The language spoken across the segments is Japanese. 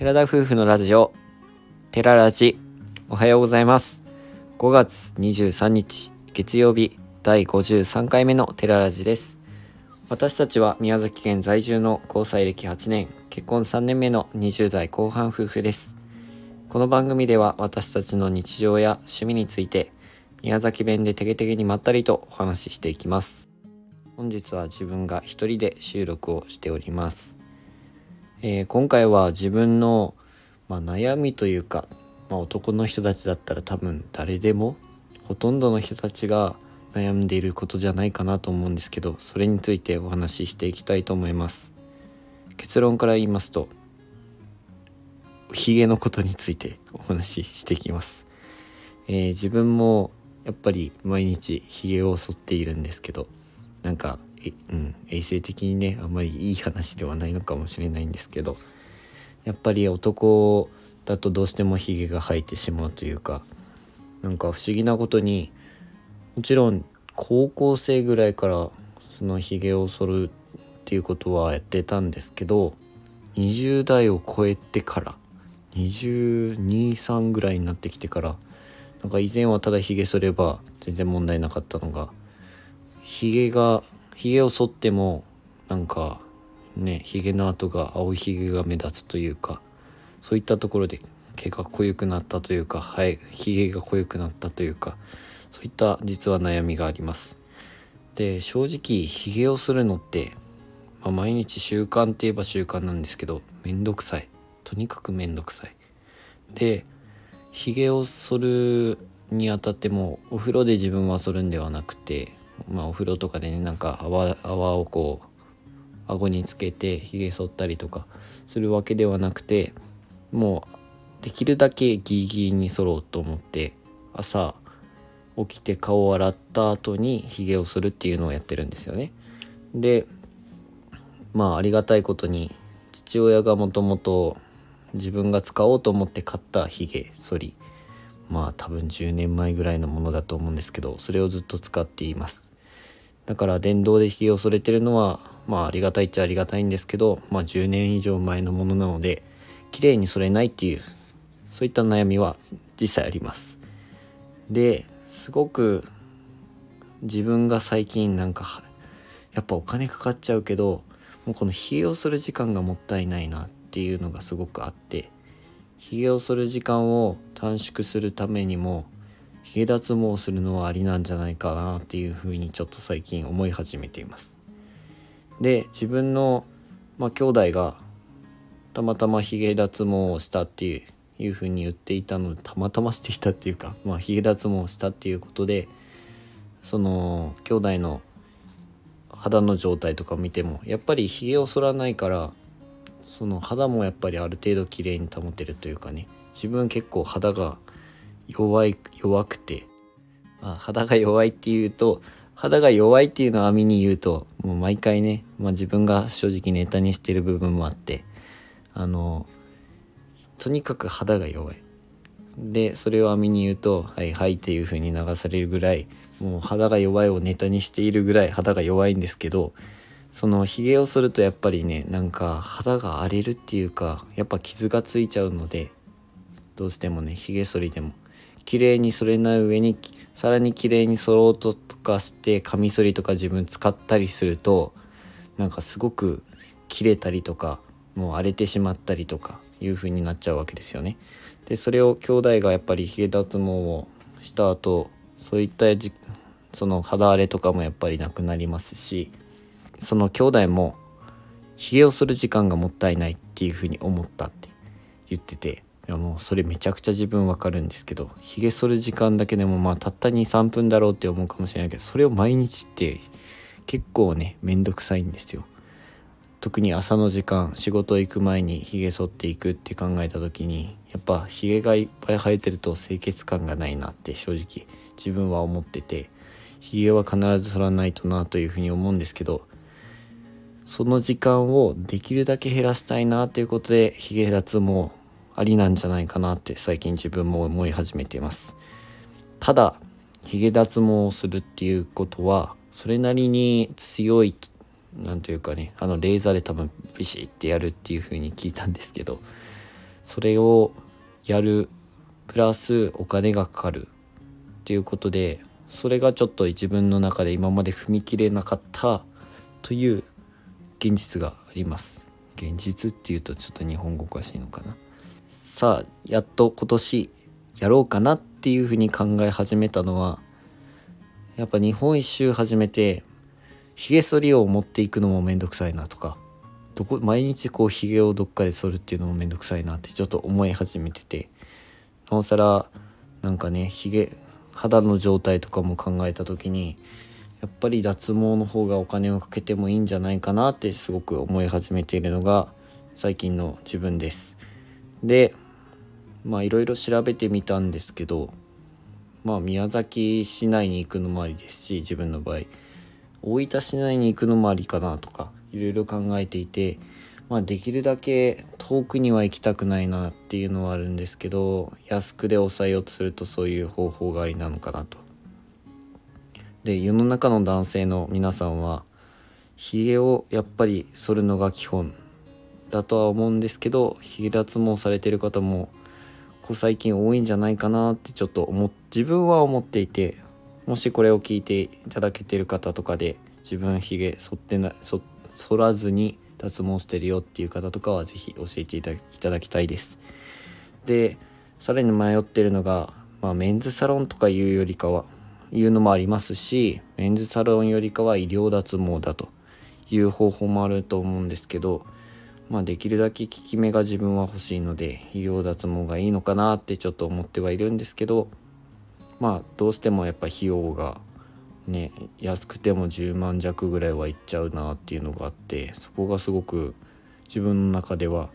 寺田夫婦のラジオ、寺ララジ、おはようございます。5月23日、月曜日、第53回目の寺ラジです。私たちは宮崎県在住の交際歴8年、結婚3年目の20代後半夫婦です。この番組では私たちの日常や趣味について、宮崎弁でてげてげにまったりとお話ししていきます。本日は自分が一人で収録をしております。えー今回は自分の、まあ、悩みというか、まあ、男の人たちだったら多分誰でもほとんどの人たちが悩んでいることじゃないかなと思うんですけどそれについてお話ししていきたいと思います。結論から言いますとヒゲのことについてお話ししていきます、えー自分もやっぱり毎日ヒゲを剃っているんですけどなんか、うん、衛生的にねあんまりいい話ではないのかもしれないんですけどやっぱり男だとどうしてもヒゲが生えてしまうというかなんか不思議なことにもちろん高校生ぐらいからそのヒゲを剃るっていうことはやってたんですけど20代を超えてから223ぐらいになってきてからなんか以前はただヒゲ剃れば全然問題なかったのがヒゲがヒゲを剃ってもなんかねヒゲの跡が青いヒゲが目立つというかそういったところで毛が濃ゆくなったというかはいヒゲが濃ゆくなったというかそういった実は悩みがあります。で正直ヒゲをするのって、まあ、毎日習慣って言えば習慣なんですけどめんどくさい。とにかくめんどくさい。でひげを剃るにあたってもお風呂で自分は剃るんではなくてまあお風呂とかでねなんか泡泡をこう顎につけてひげ剃ったりとかするわけではなくてもうできるだけギリギリに剃ろうと思って朝起きて顔を洗った後にひげを剃るっていうのをやってるんですよね。でまあありがたいことに父親がもともと自分が使おうと思って買ったヒゲ剃りまあ多分10年前ぐらいのものだと思うんですけどそれをずっと使っていますだから電動でヒゲを剃れてるのはまあありがたいっちゃありがたいんですけどまあ10年以上前のものなので綺麗に剃れないっていうそういった悩みは実際あります。ですごく自分が最近なんかやっぱお金かかっちゃうけどもうこのヒゲを剃る時間がもったいないなっていうのがすごくあってヒゲを剃る時間を短縮するためにもヒゲ脱毛するのはありなんじゃないかなっていうふうにちょっと最近思い始めています。で自分の、まあ、兄弟がたまたまヒゲ脱毛をしたっていういうふうに言っていたのでたまたましていたっていうか、まあ、ヒゲ脱毛をしたっていうことでその兄弟の肌の状態とか見てもやっぱりひげを剃らないからその肌もやっぱりある程度綺麗に保てるというかね自分結構肌が弱い弱くて。あ肌が弱いっていうと肌が弱いっていうのを網に言うともう毎回ね、まあ、自分が正直ネタにしてる部分もあって。あのとにかく肌が弱い。でそれを網に言うと「はいはい」っていう風に流されるぐらいもう肌が弱いをネタにしているぐらい肌が弱いんですけどそのひげを剃るとやっぱりねなんか肌が荒れるっていうかやっぱ傷がついちゃうのでどうしてもねひげ剃りでも。綺麗に剃れない上にさらに綺麗に剃ろうとかしてカミソリとか自分使ったりするとなんかすごく切れたりとかもう荒れてしまったりとかいう風になっちゃうわけですよね。でそれを兄弟がやっぱりヒゲ脱毛をした後そういったじその肌荒れとかもやっぱりなくなりますしその兄弟もヒゲをする時間がもったいないっていう風に思ったって言ってていやもうそれめちゃくちゃ自分わかるんですけどヒゲ剃る時間だけでもまあたった23分だろうって思うかもしれないけどそれを毎日って結構ねめんどくさいんですよ。特に朝の時間仕事行く前にひげ剃っていくって考えた時にやっぱひげがいっぱい生えてると清潔感がないなって正直自分は思っててひげは必ず剃らないとなというふうに思うんですけどその時間をできるだけ減らしたいなということでひげ脱毛ありなんじゃないかなって最近自分も思い始めています。ただひげ脱毛をするっていうことはそれなりに強いなんというかねあのレーザーで多分ビシッてやるっていう風に聞いたんですけどそれをやるプラスお金がかかるっていうことでそれがちょっと自分の中で今まで踏み切れなかったという現実があります。現実っていうとちょっと日本語おかしいのかな。さあやっと今年やろうかなっていうふうに考え始めたのはやっぱ日本一周始めてひげ剃りを持っていくのもめんどくさいなとかどこ毎日こうひげをどっかで剃るっていうのもめんどくさいなってちょっと思い始めててなおさらなんかねひげ肌の状態とかも考えた時にやっぱり脱毛の方がお金をかけてもいいんじゃないかなってすごく思い始めているのが最近の自分です。でまあいろいろ調べてみたんですけどまあ宮崎市内に行くのもありですし自分の場合大分市内に行くのもありかなとかいろいろ考えていてまあできるだけ遠くには行きたくないなっていうのはあるんですけど安くで抑えようとするとそういう方法がありなのかなと。で世の中の男性の皆さんはひげをやっぱり剃るのが基本だとは思うんですけどひげ脱毛されてる方もこ最近多いんじゃないかなってちょっと思自分は思っていてもしこれを聞いていただけてる方とかで自分ひげ剃ってな剃剃らずに脱毛してるよっていう方とかは是非教えていただきたいです。でさらに迷ってるのが、まあ、メンズサロンとかいうよりかはいうのもありますしメンズサロンよりかは医療脱毛だという方法もあると思うんですけどまあ、できるだけ効き目が自分は欲しいので医療脱毛がいいのかなってちょっと思ってはいるんですけどまあどうしてもやっぱ費用がね安くても10万弱ぐらいはいっちゃうなっていうのがあってそこがすごく自分の中では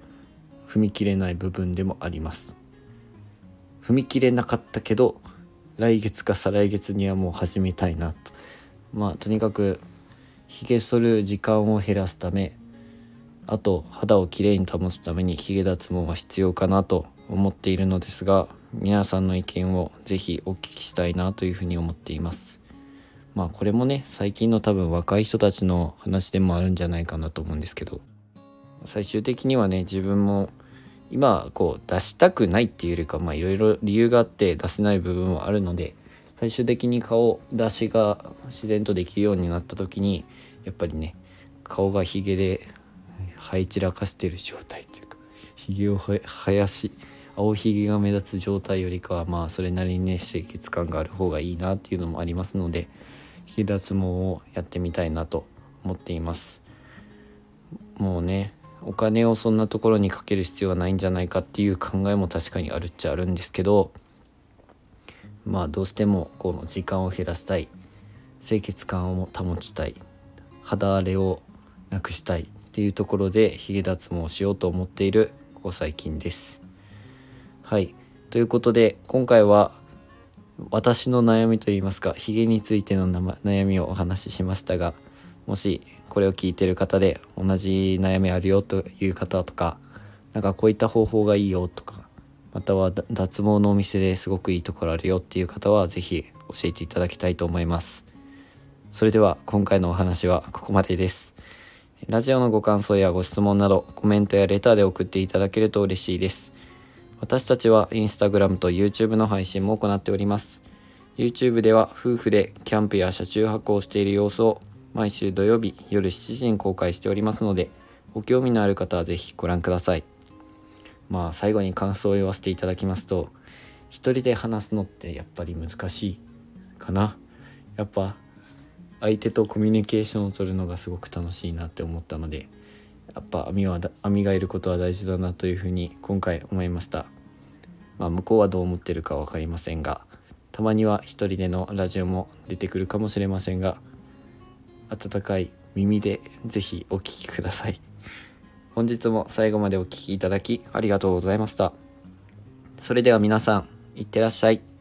踏み切れない部分でもあります。踏み切れなかったけど来月か再来月にはもう始めたいなと。まあとにかくひげ剃る時間を減らすためあと肌をきれいに保つためにヒゲ脱毛が必要かなと思っているのですが皆さんの意見をぜひお聞きしたいなというふうに思っています。まあこれもね最近の多分若い人たちの話でもあるんじゃないかなと思うんですけど最終的にはね自分も今こう出したくないっていうよりかまあいろいろ理由があって出せない部分はあるので最終的に顔出しが自然とできるようになった時にやっぱりね顔がヒゲで生え散らかしてる状態というかひげを生やし青ひげが目立つ状態よりかはまあそれなりにね清潔感がある方がいいなっていうのもありますのでひげ脱毛をやってみたいなと思っています。もうねお金をそんなところにかける必要はないんじゃないかっていう考えも確かにあるっちゃあるんですけどまあどうしてもこの時間を減らしたい。清潔感を保ちたい。肌荒れをなくしたい。っていうところでヒゲ脱毛をしようと思っているここ最近です。はいということで今回は私の悩みといいますかヒゲについての悩みをお話ししましたがもしこれを聞いてる方で同じ悩みあるよという方とかなんかこういった方法がいいよとかまたは脱毛のお店ですごくいいところあるよっていう方は是非教えていただきたいと思います。それでは今回のお話はここまでです。ラジオのご感想やご質問などコメントやレターで送っていただけると嬉しいです。私たちはインスタグラムと YouTube の配信も行っております。YouTube では夫婦でキャンプや車中泊をしている様子を毎週土曜日夜7時に公開しておりますので、ご興味のある方はぜひご覧ください。まあ最後に感想を言わせていただきますと、一人で話すのってやっぱり難しいかな。やっぱ相手とコミュニケーションを取るのがすごく楽しいなって思ったのでやっぱ網は網がいることは大事だなというふうに今回思いました。まあ向こうはどう思ってるか分かりませんがたまには一人でのラジオも出てくるかもしれませんが温かい耳で是非お聴きください。本日も最後までお聴きいただきありがとうございました。それでは皆さんいってらっしゃい。